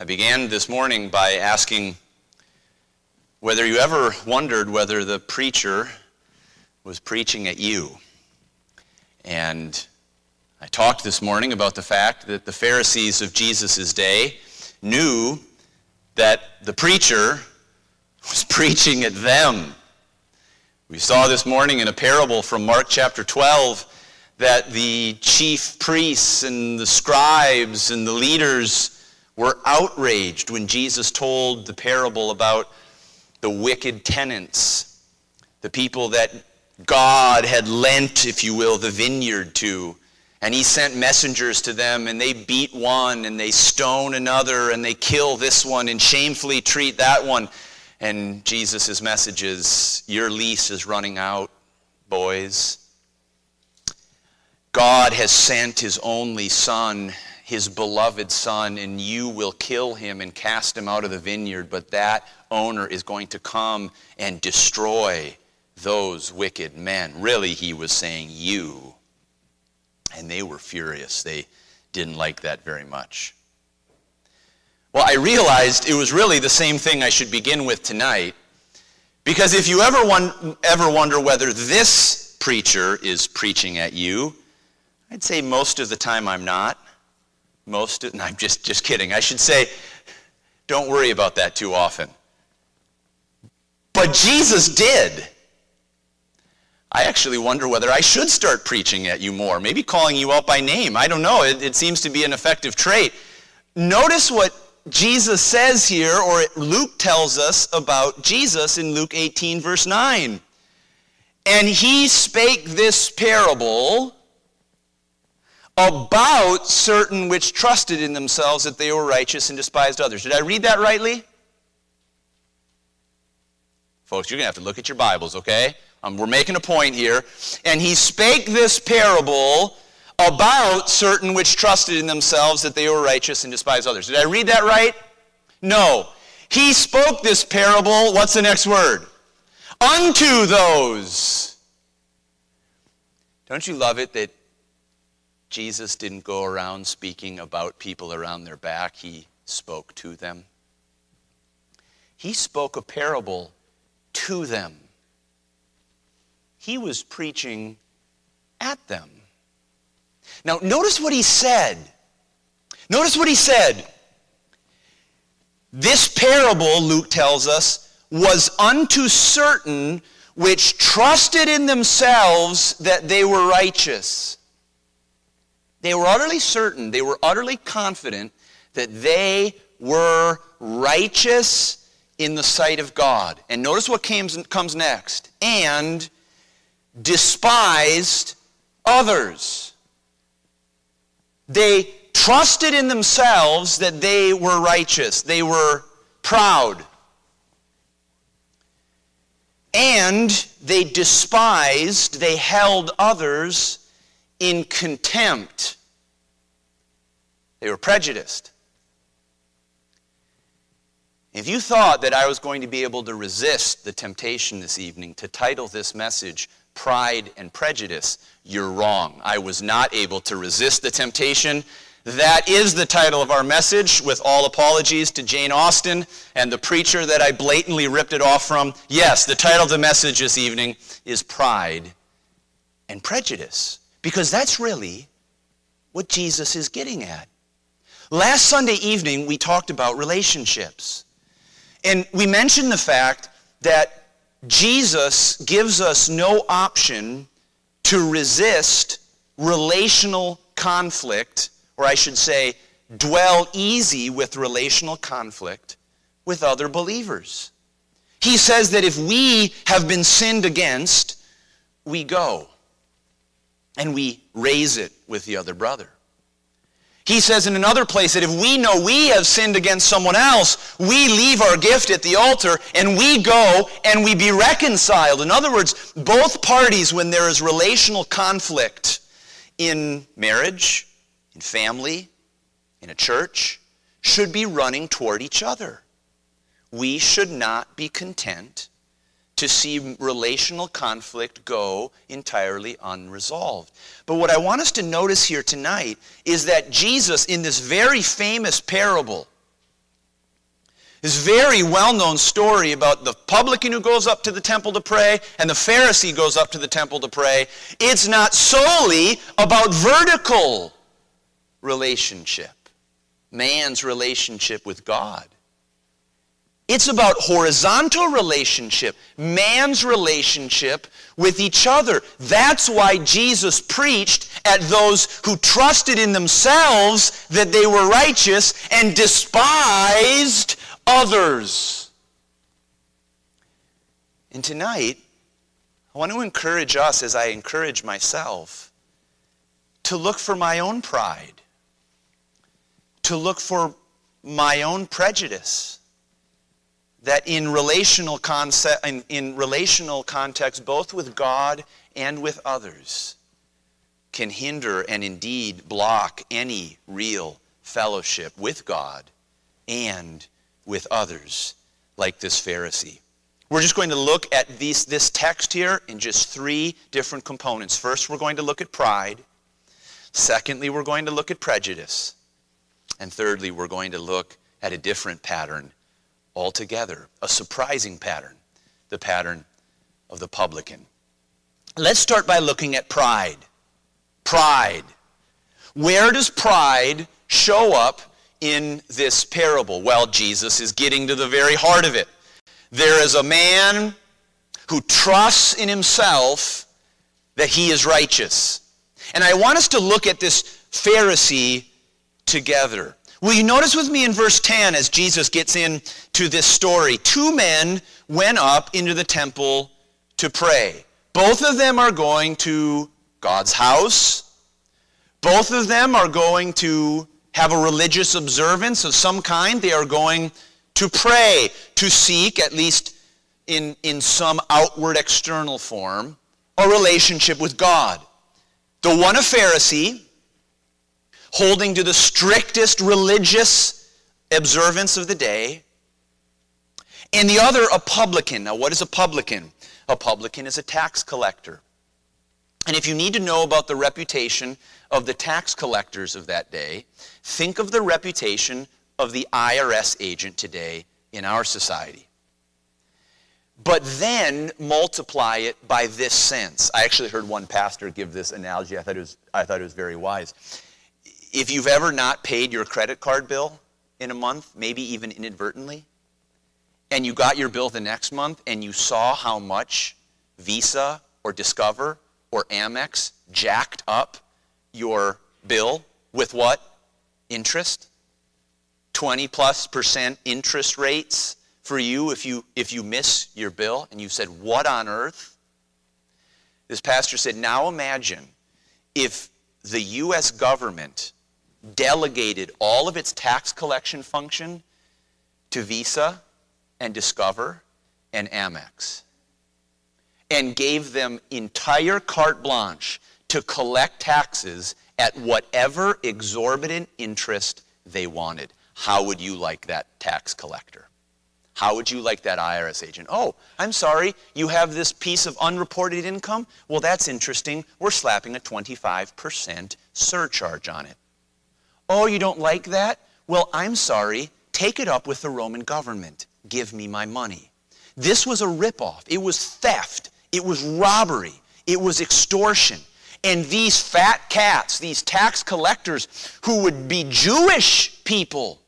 I began this morning by asking whether you ever wondered whether the preacher was preaching at you. And I talked this morning about the fact that the Pharisees of Jesus' day knew that the preacher was preaching at them. We saw this morning in a parable from Mark chapter 12 that the chief priests and the scribes and the leaders were outraged when Jesus told the parable about the wicked tenants, the people that God had lent, if you will, the vineyard to. And he sent messengers to them, and they beat one, and they stone another, and they kill this one, and shamefully treat that one. And Jesus' message is Your lease is running out, boys. God has sent his only Son his beloved son, and you will kill him and cast him out of the vineyard, but that owner is going to come and destroy those wicked men. Really, he was saying, You. And they were furious. They didn't like that very much. Well, I realized it was really the same thing I should begin with tonight. Because if you ever, ever wonder whether this preacher is preaching at you, I'd say most of the time I'm not. Most, and I'm just, just kidding. I should say, don't worry about that too often. But Jesus did. I actually wonder whether I should start preaching at you more, maybe calling you out by name. I don't know. It, it seems to be an effective trait. Notice what Jesus says here, or Luke tells us about Jesus in Luke 18, verse 9. And he spake this parable about certain which trusted in themselves that they were righteous and despised others. Did I read that rightly? Folks, you're going to have to look at your Bibles, okay? Um, we're making a point here. And he spake this parable about certain which trusted in themselves that they were righteous and despised others. Did I read that right? No. He spoke this parable, what's the next word? Unto those. Don't you love it that Jesus didn't go around speaking about people around their back, he spoke to them. He spoke a parable to them. He was preaching at them. Now, notice what he said. Notice what he said. This parable, Luke tells us, was unto certain which trusted in themselves that they were righteous. They were utterly certain, they were utterly confident that they were righteous in the sight of God. And notice what comes next. And despised others. They trusted in themselves that they were righteous. They were proud. And they despised, they held others in contempt. They were prejudiced. If you thought that I was going to be able to resist the temptation this evening to title this message Pride and Prejudice, you're wrong. I was not able to resist the temptation. That is the title of our message, with all apologies to Jane Austen and the preacher that I blatantly ripped it off from. Yes, the title of the message this evening is Pride and Prejudice. Because that's really what Jesus is getting at. Last Sunday evening, we talked about relationships. And we mentioned the fact that Jesus gives us no option to resist relational conflict, or I should say, dwell easy with relational conflict with other believers. He says that if we have been sinned against, we go and we raise it with the other brother. He says in another place that if we know we have sinned against someone else, we leave our gift at the altar and we go and we be reconciled. In other words, both parties, when there is relational conflict in marriage, in family, in a church, should be running toward each other. We should not be content to see relational conflict go entirely unresolved. But what I want us to notice here tonight is that Jesus, in this very famous parable, This very well known story about the publican who goes up to the temple to pray and the Pharisee goes up to the temple to pray. It's not solely about vertical relationship, man's relationship with God. It's about horizontal relationship, man's relationship with each other. That's why Jesus preached at those who trusted in themselves that they were righteous and despised others. And tonight, I want to encourage us as I encourage myself to look for my own pride, to look for my own prejudice that in relational concept in, in relational context both with God and with others can hinder and indeed block any real fellowship with God and with others like this Pharisee. We're just going to look at these, this text here in just three different components. First, we're going to look at pride. Secondly, we're going to look at prejudice. And thirdly, we're going to look at a different pattern altogether, a surprising pattern, the pattern of the publican. Let's start by looking at pride. Pride. Where does pride show up in this parable? Well, Jesus is getting to the very heart of it. There is a man who trusts in himself that he is righteous. And I want us to look at this Pharisee together. Will you notice with me in verse 10 as Jesus gets into this story? Two men went up into the temple to pray. Both of them are going to God's house. Both of them are going to have a religious observance of some kind. They are going to pray, to seek, at least in, in some outward external form, a relationship with God. The one a Pharisee, holding to the strictest religious observance of the day, and the other a publican. Now, what is a publican? A publican is a tax collector. And if you need to know about the reputation of the tax collectors of that day, think of the reputation of the IRS agent today in our society. But then multiply it by this sense. I actually heard one pastor give this analogy. I thought it was, I thought it was very wise. If you've ever not paid your credit card bill in a month, maybe even inadvertently, and you got your bill the next month and you saw how much Visa or Discover or Amex jacked up your bill with what? Interest? 20 plus percent interest rates for you if you if you miss your bill and you said what on earth this pastor said now imagine if the US government delegated all of its tax collection function to Visa and Discover and Amex and gave them entire carte blanche to collect taxes at whatever exorbitant interest they wanted. How would you like that tax collector? How would you like that IRS agent? Oh, I'm sorry, you have this piece of unreported income? Well, that's interesting. We're slapping a 25% surcharge on it. Oh, you don't like that? Well, I'm sorry. Take it up with the Roman government. Give me my money. This was a ripoff. It was theft. It was robbery. It was extortion. And these fat cats, these tax collectors who would be Jewish people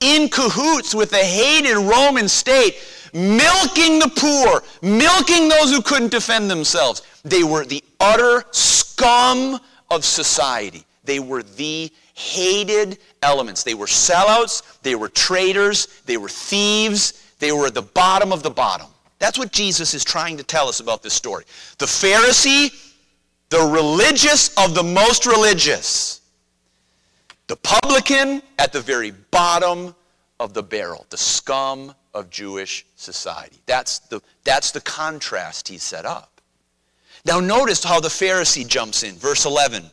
in cahoots with the hated Roman state, milking the poor, milking those who couldn't defend themselves. They were the utter scum of society. They were the hated elements. They were sellouts, they were traitors, they were thieves, they were at the bottom of the bottom. That's what Jesus is trying to tell us about this story. The Pharisee, the religious of the most religious. The publican at the very bottom of the barrel, the scum of Jewish society. That's the, that's the contrast he set up. Now, notice how the Pharisee jumps in. Verse 11.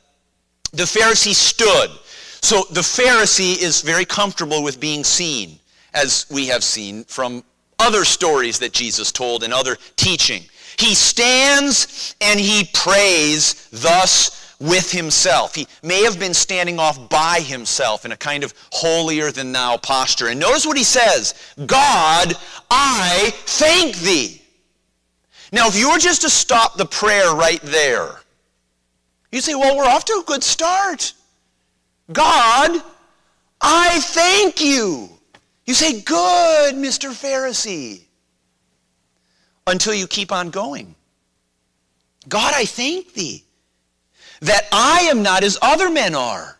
The Pharisee stood. So the Pharisee is very comfortable with being seen, as we have seen from other stories that Jesus told and other teaching. He stands and he prays thus with himself. He may have been standing off by himself in a kind of holier than thou posture. And notice what he says God, I thank thee. Now, if you were just to stop the prayer right there, you say, well, we're off to a good start. God, I thank you. You say, good, Mr. Pharisee. Until you keep on going. God, I thank thee that I am not as other men are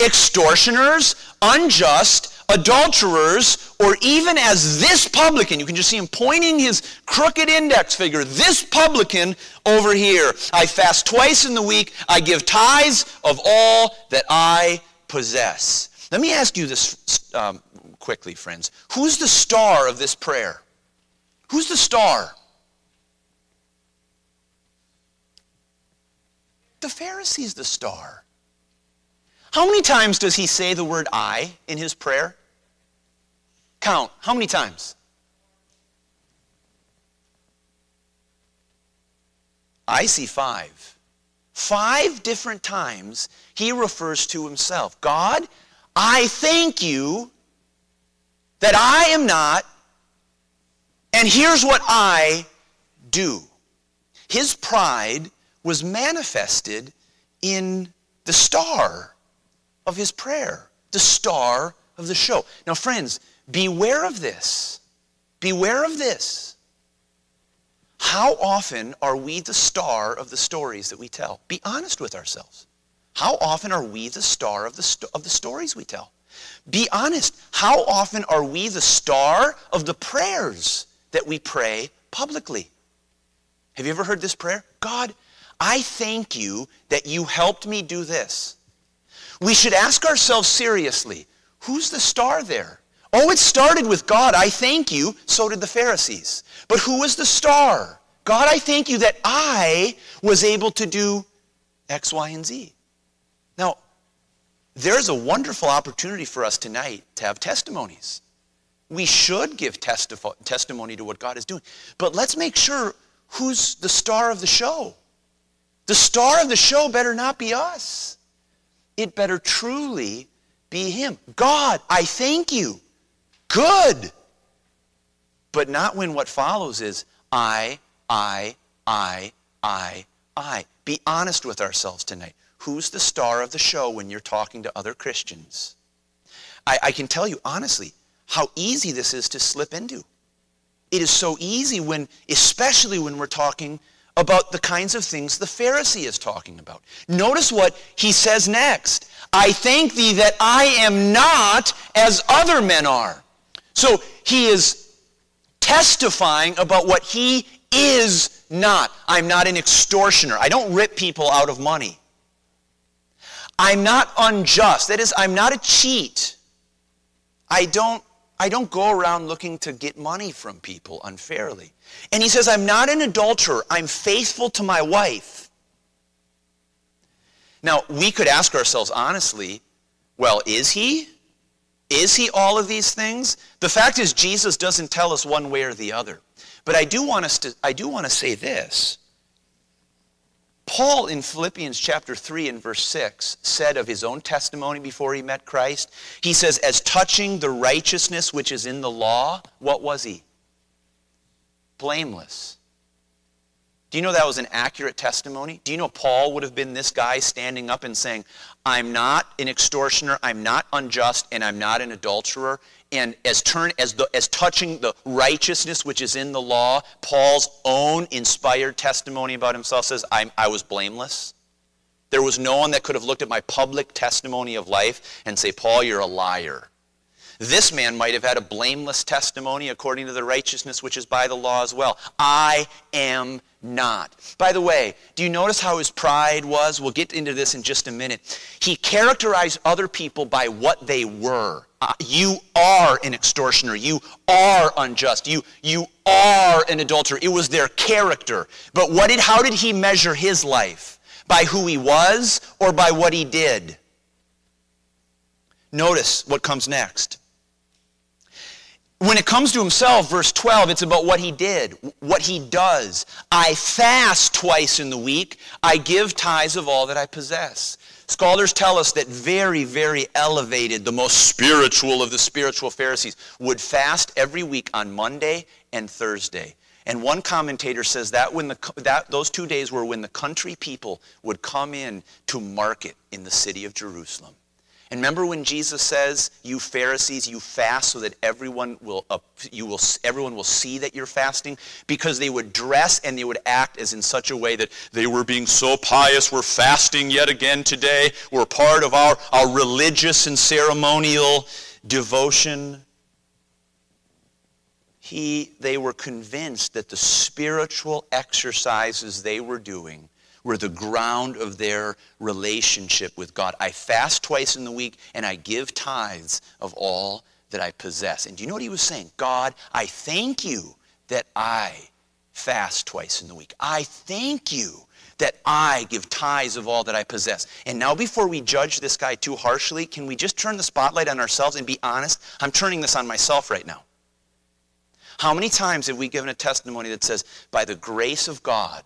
extortioners, unjust, adulterers, or even as this publican. You can just see him pointing his crooked index finger. This publican over here. I fast twice in the week. I give tithes of all that I possess. Let me ask you this um, quickly, friends. Who's the star of this prayer? Who's the star? The Pharisee's the star. How many times does he say the word I in his prayer? Count. How many times? I see five. Five different times he refers to himself. God, I thank you that I am not, and here's what I do. His pride was manifested in the star of his prayer, the star of the show. Now, friends, beware of this. Beware of this. How often are we the star of the stories that we tell? Be honest with ourselves. How often are we the star of the, of the stories we tell? Be honest. How often are we the star of the prayers that we pray publicly? Have you ever heard this prayer? God, I thank you that you helped me do this. We should ask ourselves seriously, who's the star there? Oh, it started with God, I thank you. So did the Pharisees. But who was the star? God, I thank you that I was able to do X, Y, and Z. Now, there's a wonderful opportunity for us tonight to have testimonies. We should give testimony to what God is doing. But let's make sure who's the star of the show. The star of the show better not be us. It better truly be Him. God, I thank you. Good. But not when what follows is I, I, I, I, I. Be honest with ourselves tonight. Who's the star of the show when you're talking to other Christians? I, I can tell you honestly how easy this is to slip into. It is so easy when, especially when we're talking about the kinds of things the Pharisee is talking about. Notice what he says next. I thank thee that I am not as other men are. So he is testifying about what he is not. I'm not an extortioner. I don't rip people out of money. I'm not unjust. That is, I'm not a cheat. I don't I don't go around looking to get money from people unfairly. And he says, I'm not an adulterer. I'm faithful to my wife. Now, we could ask ourselves honestly, well, is he? Is he all of these things? The fact is, Jesus doesn't tell us one way or the other. But I do want, us to, I do want to say this. Paul in Philippians chapter 3 and verse 6 said of his own testimony before he met Christ, he says, as touching the righteousness which is in the law, what was he? Blameless. Do you know that was an accurate testimony? Do you know Paul would have been this guy standing up and saying, I'm not an extortioner, I'm not unjust, and I'm not an adulterer? And as, turn, as, the, as touching the righteousness which is in the law, Paul's own inspired testimony about himself says, i I was blameless. There was no one that could have looked at my public testimony of life and say, Paul, you're a liar. This man might have had a blameless testimony according to the righteousness which is by the law as well. I am not. By the way, do you notice how his pride was? We'll get into this in just a minute. He characterized other people by what they were. Uh, you are an extortioner. You are unjust. You, you are an adulterer. It was their character. But what did, how did he measure his life? By who he was or by what he did? Notice what comes next When it comes to himself, verse 12, it's about what he did, what he does. I fast twice in the week. I give tithes of all that I possess. Scholars tell us that very, very elevated, the most spiritual of the spiritual Pharisees, would fast every week on Monday and Thursday. And one commentator says that when the, that, those two days were when the country people would come in to market in the city of Jerusalem. And remember when Jesus says, "You Pharisees, you fast so that everyone will uh, you will everyone will see that you're fasting," because they would dress and they would act as in such a way that they were being so pious. We're fasting yet again today. We're part of our our religious and ceremonial devotion. He, they were convinced that the spiritual exercises they were doing were the ground of their relationship with God. I fast twice in the week and I give tithes of all that I possess. And do you know what he was saying? God, I thank you that I fast twice in the week. I thank you that I give tithes of all that I possess. And now, before we judge this guy too harshly, can we just turn the spotlight on ourselves and be honest? I'm turning this on myself right now. How many times have we given a testimony that says, by the grace of God,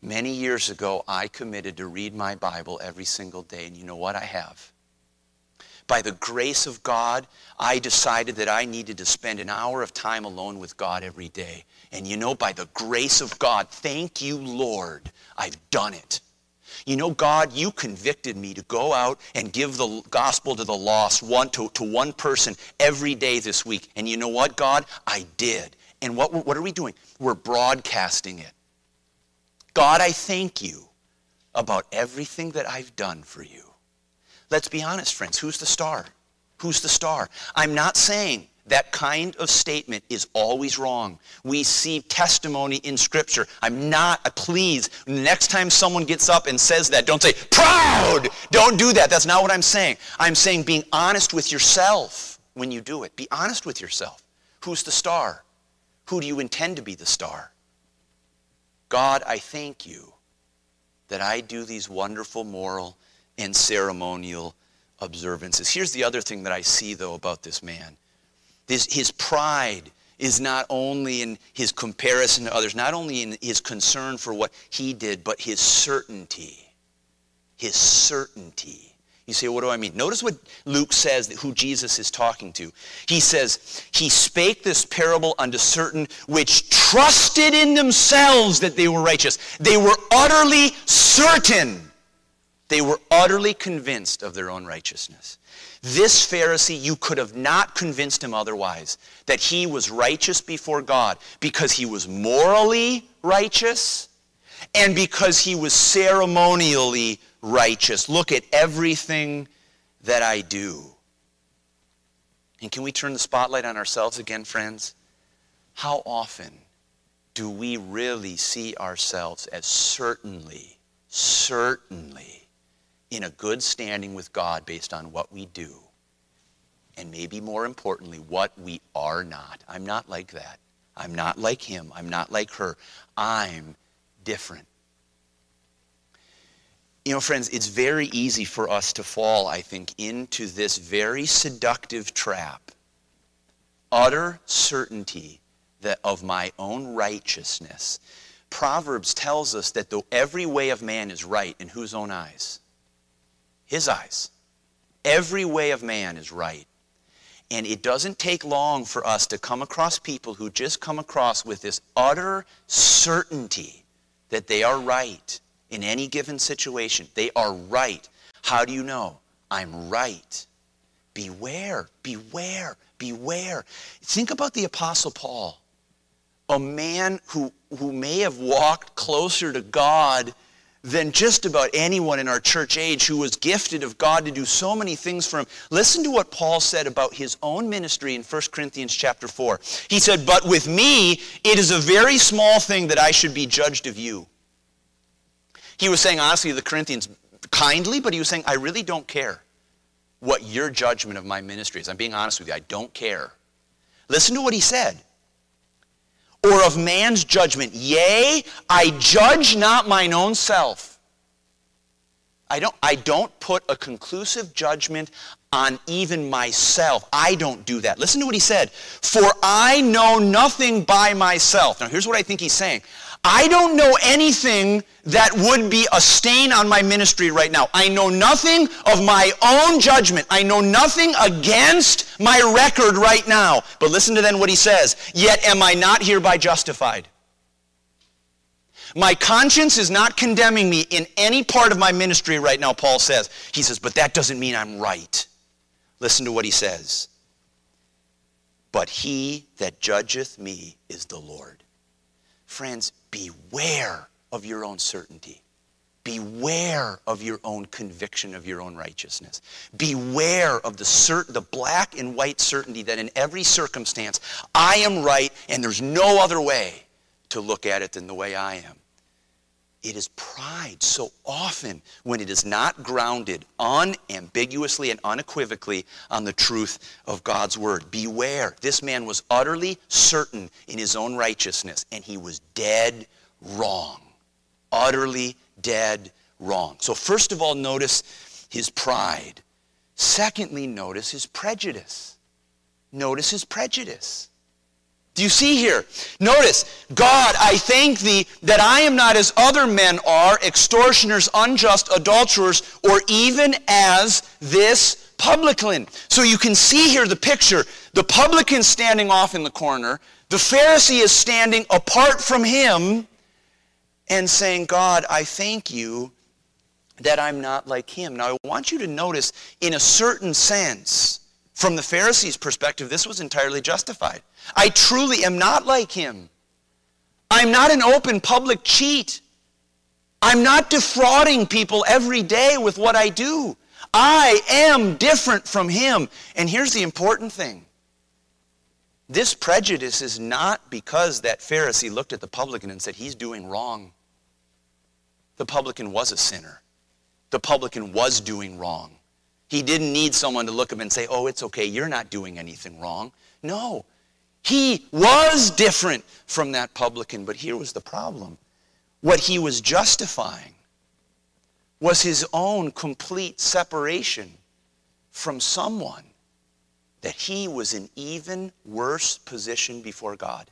Many years ago, I committed to read my Bible every single day, and you know what I have? By the grace of God, I decided that I needed to spend an hour of time alone with God every day. And you know, by the grace of God, thank you, Lord, I've done it. You know, God, you convicted me to go out and give the gospel to the lost, one to, to one person every day this week. And you know what, God? I did. And what, what are we doing? We're broadcasting it. God, I thank you about everything that I've done for you. Let's be honest, friends. Who's the star? Who's the star? I'm not saying that kind of statement is always wrong. We see testimony in Scripture. I'm not, uh, please, next time someone gets up and says that, don't say, proud! Don't do that. That's not what I'm saying. I'm saying being honest with yourself when you do it. Be honest with yourself. Who's the star? Who do you intend to be the star? God, I thank you that I do these wonderful moral and ceremonial observances. Here's the other thing that I see, though, about this man. This, his pride is not only in his comparison to others, not only in his concern for what he did, but his certainty. His certainty. You say, what do I mean? Notice what Luke says, who Jesus is talking to. He says, He spake this parable unto certain which trusted in themselves that they were righteous. They were utterly certain. They were utterly convinced of their own righteousness. This Pharisee, you could have not convinced him otherwise that he was righteous before God because he was morally righteous and because he was ceremonially righteous. Look at everything that I do. And can we turn the spotlight on ourselves again, friends? How often do we really see ourselves as certainly, certainly in a good standing with God based on what we do? And maybe more importantly, what we are not. I'm not like that. I'm not like him. I'm not like her. I'm different. You know, friends, it's very easy for us to fall, I think, into this very seductive trap. Utter certainty that of my own righteousness. Proverbs tells us that though every way of man is right in whose own eyes? His eyes. Every way of man is right. And it doesn't take long for us to come across people who just come across with this utter certainty that they are right in any given situation. They are right. How do you know? I'm right. Beware, beware, beware. Think about the Apostle Paul, a man who, who may have walked closer to God than just about anyone in our church age who was gifted of God to do so many things for him. Listen to what Paul said about his own ministry in 1 Corinthians chapter 4. He said, But with me, it is a very small thing that I should be judged of you. He was saying, honestly, to the Corinthians kindly, but he was saying, I really don't care what your judgment of my ministry is. I'm being honest with you. I don't care. Listen to what he said. Or of man's judgment. Yea, I judge not mine own self. I don't, I don't put a conclusive judgment on even myself. I don't do that. Listen to what he said. For I know nothing by myself. Now, here's what I think he's saying I don't know anything that would be a stain on my ministry right now. I know nothing of my own judgment. I know nothing against my record right now. But listen to then what he says. Yet am I not hereby justified? My conscience is not condemning me in any part of my ministry right now, Paul says. He says, but that doesn't mean I'm right. Listen to what he says. But he that judgeth me is the Lord. Friends, beware of your own certainty. Beware of your own conviction of your own righteousness. Beware of the, cert- the black and white certainty that in every circumstance I am right and there's no other way to look at it than the way I am. It is pride so often when it is not grounded unambiguously and unequivocally on the truth of God's word. Beware. This man was utterly certain in his own righteousness, and he was dead wrong. Utterly dead wrong. So, first of all, notice his pride. Secondly, notice his prejudice. Notice his prejudice. Do you see here? Notice, God, I thank thee that I am not as other men are, extortioners, unjust, adulterers, or even as this publican. So you can see here the picture. The publican standing off in the corner, the Pharisee is standing apart from him and saying, God, I thank you that I'm not like him. Now, I want you to notice, in a certain sense, from the Pharisees' perspective, this was entirely justified. I truly am not like him. I'm not an open public cheat. I'm not defrauding people every day with what I do. I am different from him. And here's the important thing this prejudice is not because that Pharisee looked at the publican and said, He's doing wrong. The publican was a sinner, the publican was doing wrong. He didn't need someone to look at him and say, Oh, it's okay, you're not doing anything wrong. No, he was different from that publican, but here was the problem. What he was justifying was his own complete separation from someone that he was in even worse position before God.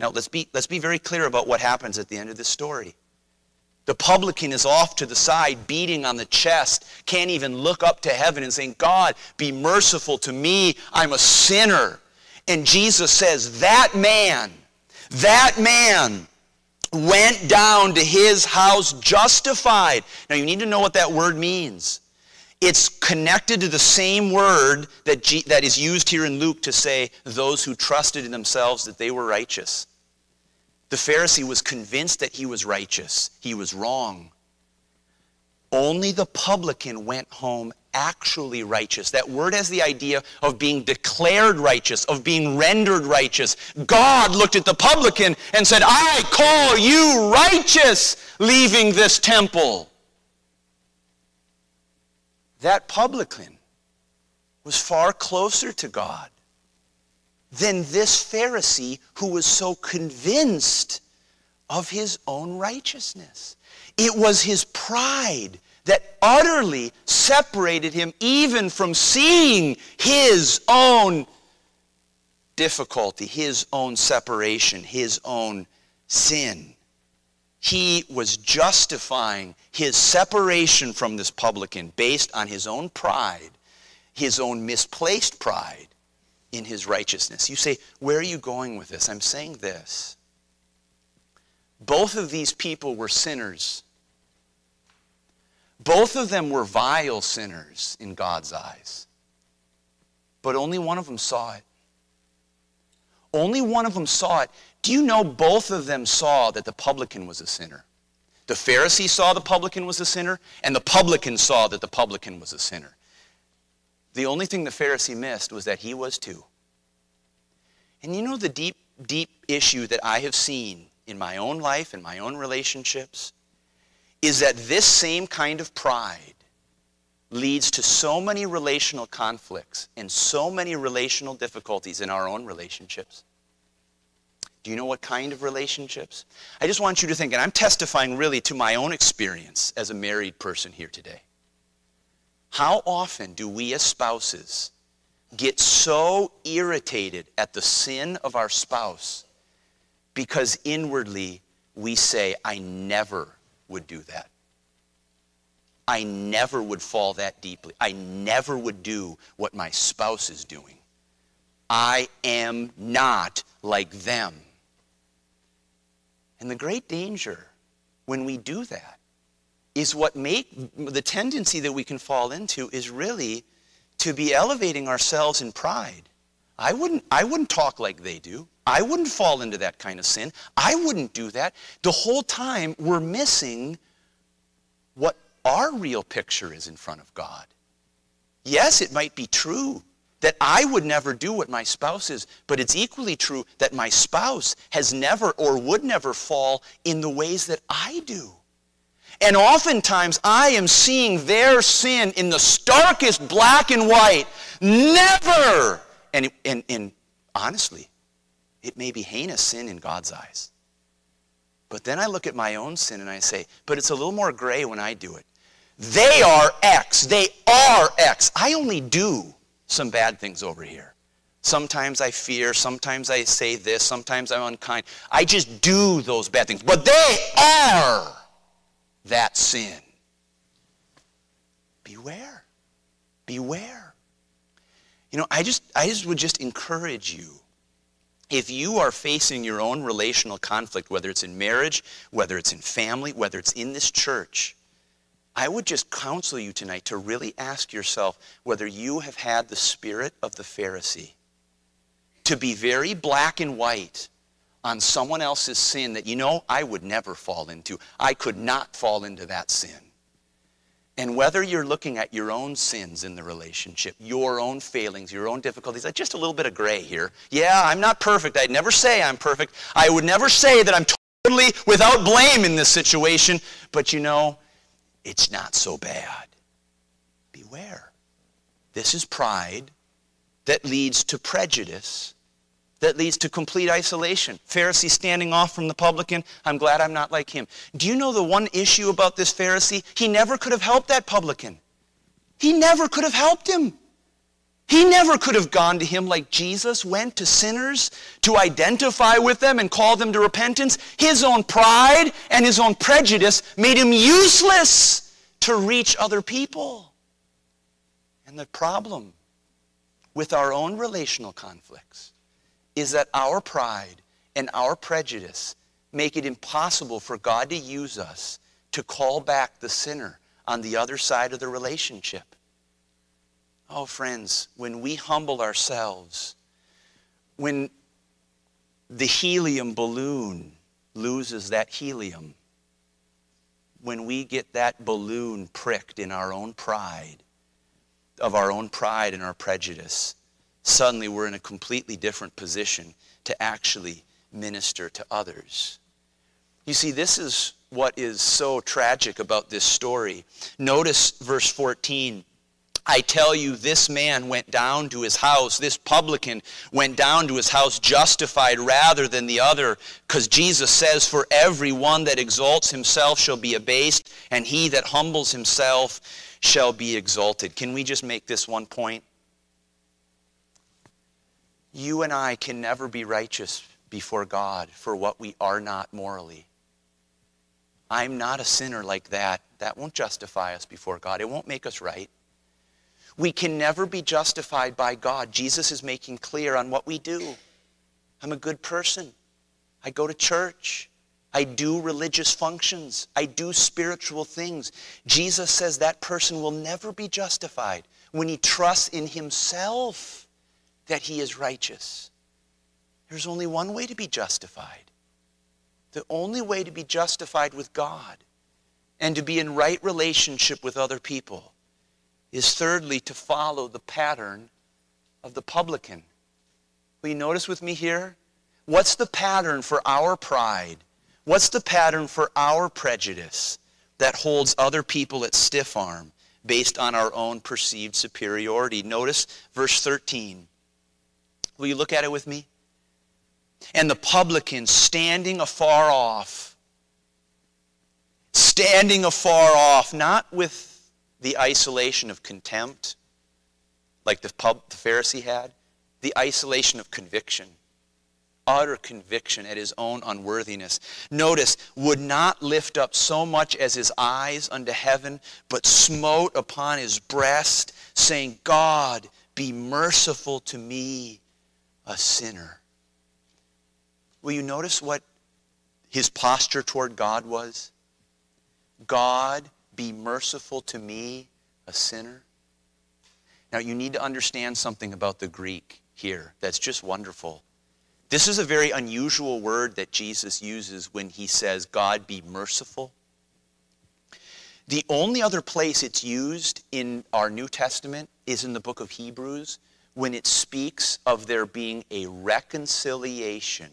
Now let's be, let's be very clear about what happens at the end of this story. The publican is off to the side, beating on the chest, can't even look up to heaven and saying, God, be merciful to me. I'm a sinner. And Jesus says, That man, that man went down to his house justified. Now you need to know what that word means. It's connected to the same word that, G, that is used here in Luke to say those who trusted in themselves that they were righteous. The Pharisee was convinced that he was righteous. He was wrong. Only the publican went home actually righteous. That word has the idea of being declared righteous, of being rendered righteous. God looked at the publican and said, I call you righteous, leaving this temple. That publican was far closer to God than this Pharisee who was so convinced of his own righteousness. It was his pride that utterly separated him even from seeing his own difficulty, his own separation, his own sin. He was justifying his separation from this publican based on his own pride, his own misplaced pride in his righteousness. You say, Where are you going with this? I'm saying this. Both of these people were sinners. Both of them were vile sinners in God's eyes. But only one of them saw it. Only one of them saw it. Do you know both of them saw that the publican was a sinner? The Pharisee saw the publican was a sinner, and the publican saw that the publican was a sinner. The only thing the Pharisee missed was that he was too. And you know the deep, deep issue that I have seen in my own life, in my own relationships, is that this same kind of pride leads to so many relational conflicts and so many relational difficulties in our own relationships. Do you know what kind of relationships? I just want you to think, and I'm testifying really to my own experience as a married person here today. How often do we as spouses get so irritated at the sin of our spouse because inwardly we say, I never would do that. I never would fall that deeply. I never would do what my spouse is doing. I am not like them. And the great danger when we do that is what make the tendency that we can fall into is really to be elevating ourselves in pride. I wouldn't, I wouldn't talk like they do. I wouldn't fall into that kind of sin. I wouldn't do that. The whole time we're missing what our real picture is in front of God. Yes, it might be true that I would never do what my spouse is, but it's equally true that my spouse has never or would never fall in the ways that I do. And oftentimes I am seeing their sin in the starkest black and white. Never! And, and, and honestly, it may be heinous sin in God's eyes. But then I look at my own sin and I say, but it's a little more gray when I do it. They are X. They are X. I only do some bad things over here. Sometimes I fear, sometimes I say this, sometimes I'm unkind. I just do those bad things. But they are that sin. Beware. Beware. You know, I just I just would just encourage you if you are facing your own relational conflict, whether it's in marriage, whether it's in family, whether it's in this church, I would just counsel you tonight to really ask yourself whether you have had the spirit of the Pharisee. To be very black and white on someone else's sin that, you know, I would never fall into. I could not fall into that sin. And whether you're looking at your own sins in the relationship, your own failings, your own difficulties, just a little bit of gray here. Yeah, I'm not perfect. I'd never say I'm perfect. I would never say that I'm totally without blame in this situation. But you know, it's not so bad. Beware. This is pride that leads to prejudice that leads to complete isolation. Pharisee standing off from the publican, I'm glad I'm not like him. Do you know the one issue about this Pharisee? He never could have helped that publican. He never could have helped him. He never could have gone to him like Jesus went to sinners to identify with them and call them to repentance. His own pride and his own prejudice made him useless to reach other people. And the problem with our own relational conflicts is that our pride and our prejudice make it impossible for God to use us to call back the sinner on the other side of the relationship. Oh, friends, when we humble ourselves, when the helium balloon loses that helium, when we get that balloon pricked in our own pride, of our own pride and our prejudice, suddenly we're in a completely different position to actually minister to others. You see, this is what is so tragic about this story. Notice verse 14. I tell you, this man went down to his house, this publican went down to his house justified rather than the other, because Jesus says, For every one that exalts himself shall be abased, and he that humbles himself shall be exalted. Can we just make this one point? You and I can never be righteous before God for what we are not morally. I'm not a sinner like that. That won't justify us before God. It won't make us right. We can never be justified by God. Jesus is making clear on what we do. I'm a good person. I go to church. I do religious functions. I do spiritual things. Jesus says that person will never be justified when he trusts in himself that he is righteous. There's only one way to be justified. The only way to be justified with God and to be in right relationship with other people is thirdly to follow the pattern of the publican. Will you notice with me here? What's the pattern for our pride? What's the pattern for our prejudice that holds other people at stiff arm based on our own perceived superiority? Notice verse 13. Will you look at it with me? And the publican standing afar off, standing afar off, not with the isolation of contempt, like the, pub, the Pharisee had, the isolation of conviction, utter conviction at his own unworthiness. Notice, would not lift up so much as his eyes unto heaven, but smote upon his breast, saying, God, be merciful to me, a sinner. Will you notice what his posture toward God was? God, be merciful to me, a sinner. Now, you need to understand something about the Greek here that's just wonderful. This is a very unusual word that Jesus uses when he says, God be merciful. The only other place it's used in our New Testament is in the book of Hebrews when it speaks of there being a reconciliation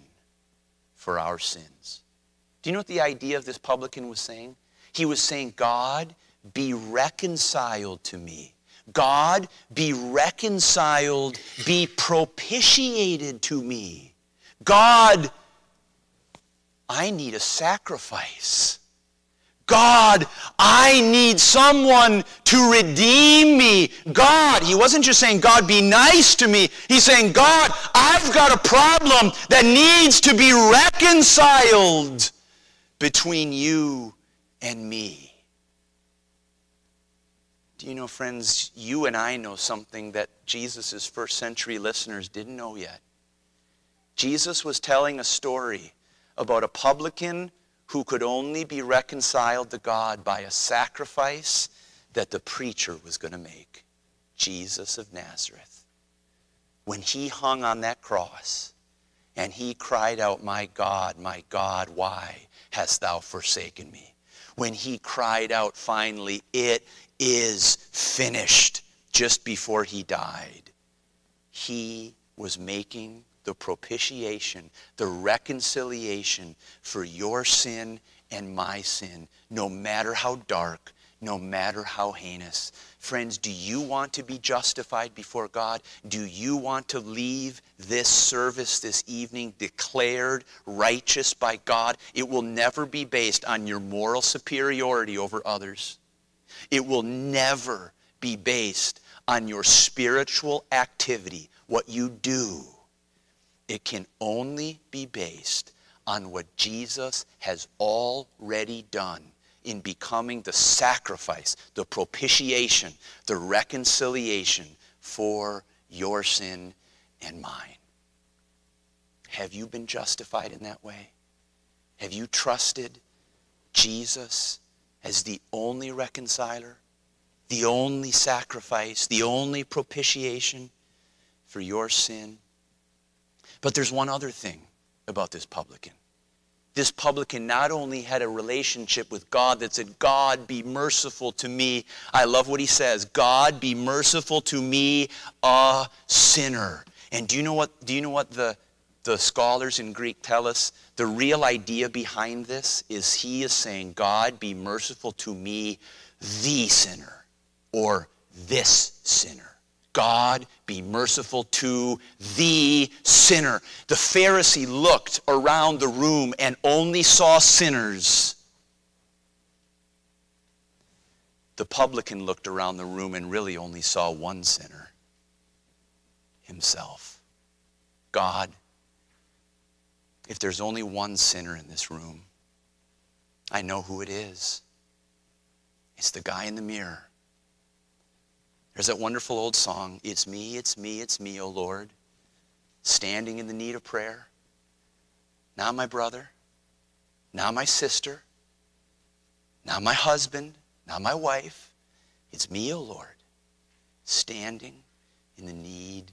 for our sins. Do you know what the idea of this publican was saying? He was saying, God, be reconciled to me. God, be reconciled, be propitiated to me. God, I need a sacrifice. God, I need someone to redeem me. God, he wasn't just saying, God, be nice to me. He's saying, God, I've got a problem that needs to be reconciled between you and me. Do you know, friends, you and I know something that Jesus' first century listeners didn't know yet. Jesus was telling a story about a publican who could only be reconciled to God by a sacrifice that the preacher was going to make Jesus of Nazareth. When he hung on that cross and he cried out, My God, my God, why hast thou forsaken me? When he cried out finally, It is finished just before he died. He was making the propitiation, the reconciliation for your sin and my sin, no matter how dark, no matter how heinous. Friends, do you want to be justified before God? Do you want to leave this service this evening declared righteous by God? It will never be based on your moral superiority over others. It will never be based on your spiritual activity, what you do. It can only be based on what Jesus has already done in becoming the sacrifice, the propitiation, the reconciliation for your sin and mine. Have you been justified in that way? Have you trusted Jesus as the only reconciler, the only sacrifice, the only propitiation for your sin. But there's one other thing about this publican. This publican not only had a relationship with God that said, God, be merciful to me. I love what he says God, be merciful to me, a sinner. And do you know what, do you know what the, the scholars in Greek tell us? The real idea behind this is he is saying, God, be merciful to me, the sinner, or this sinner. God, be merciful to the sinner. The Pharisee looked around the room and only saw sinners. The publican looked around the room and really only saw one sinner himself. God, if there's only one sinner in this room, I know who it is. It's the guy in the mirror. There's that wonderful old song, It's me, it's me, it's me, O Lord, standing in the need of prayer. Now my brother, now my sister, now my husband, now my wife. It's me, O Lord, standing in the need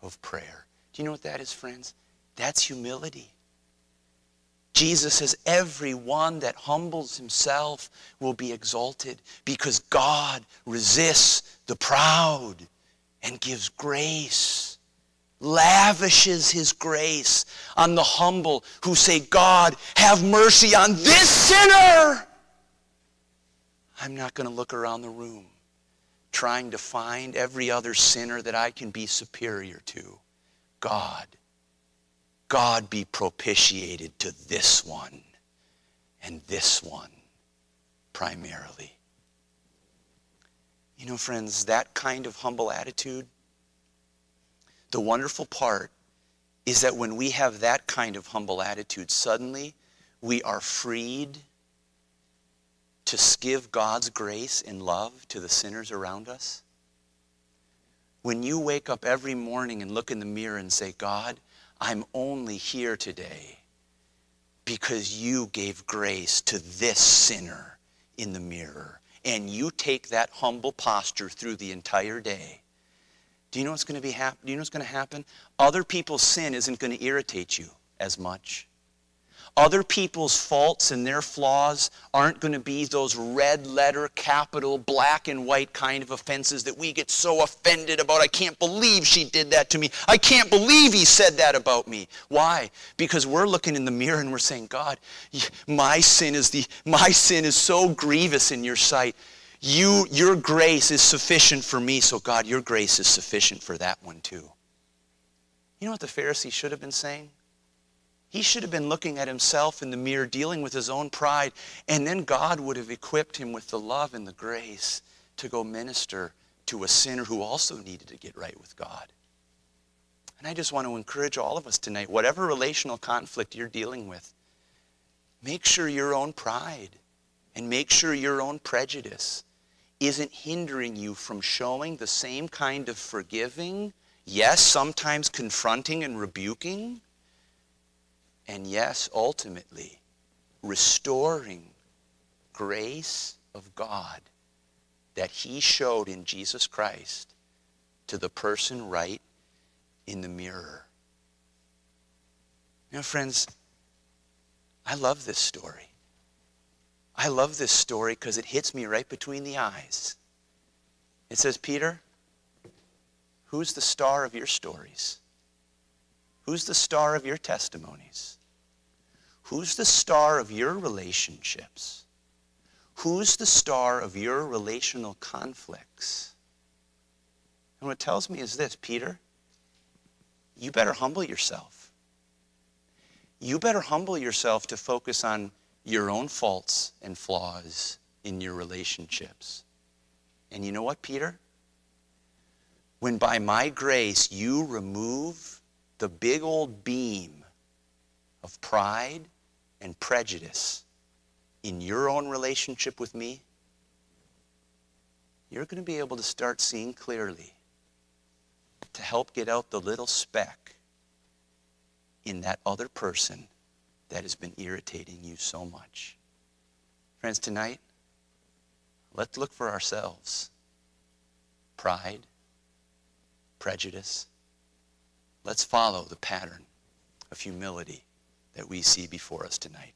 of prayer. Do you know what that is, friends? That's humility. Jesus says, everyone that humbles himself will be exalted because God resists the proud and gives grace, lavishes his grace on the humble who say, God, have mercy on this sinner. I'm not going to look around the room trying to find every other sinner that I can be superior to. God God be propitiated to this one and this one primarily. You know, friends, that kind of humble attitude, the wonderful part is that when we have that kind of humble attitude, suddenly we are freed to give God's grace and love to the sinners around us. When you wake up every morning and look in the mirror and say, God, I'm only here today because you gave grace to this sinner in the mirror. And you take that humble posture through the entire day. Do you know what's going to be hap- Do you know what's going to happen? Other people's sin isn't going to irritate you as much. Other people's faults and their flaws aren't going to be those red letter, capital, black and white kind of offenses that we get so offended about. I can't believe she did that to me. I can't believe he said that about me. Why? Because we're looking in the mirror and we're saying, God, my sin is the my sin is so grievous in your sight. You, your grace is sufficient for me, so God, your grace is sufficient for that one too. You know what the Pharisee should have been saying? He should have been looking at himself in the mirror, dealing with his own pride, and then God would have equipped him with the love and the grace to go minister to a sinner who also needed to get right with God. And I just want to encourage all of us tonight, whatever relational conflict you're dealing with, make sure your own pride and make sure your own prejudice isn't hindering you from showing the same kind of forgiving, yes, sometimes confronting and rebuking, and yes, ultimately, restoring grace of God that he showed in Jesus Christ to the person right in the mirror. Know, friends, I love this story. I love this story because it hits me right between the eyes. It says, Peter, who's the star of your stories? Who's the star of your testimonies? Who's the star of your relationships? Who's the star of your relational conflicts? And what it tells me is this Peter, you better humble yourself. You better humble yourself to focus on your own faults and flaws in your relationships. And you know what, Peter? When by my grace you remove the big old beam of pride and prejudice in your own relationship with me, you're going to be able to start seeing clearly to help get out the little speck in that other person that has been irritating you so much. Friends, tonight, let's look for ourselves. Pride, prejudice. Let's follow the pattern of humility that we see before us tonight.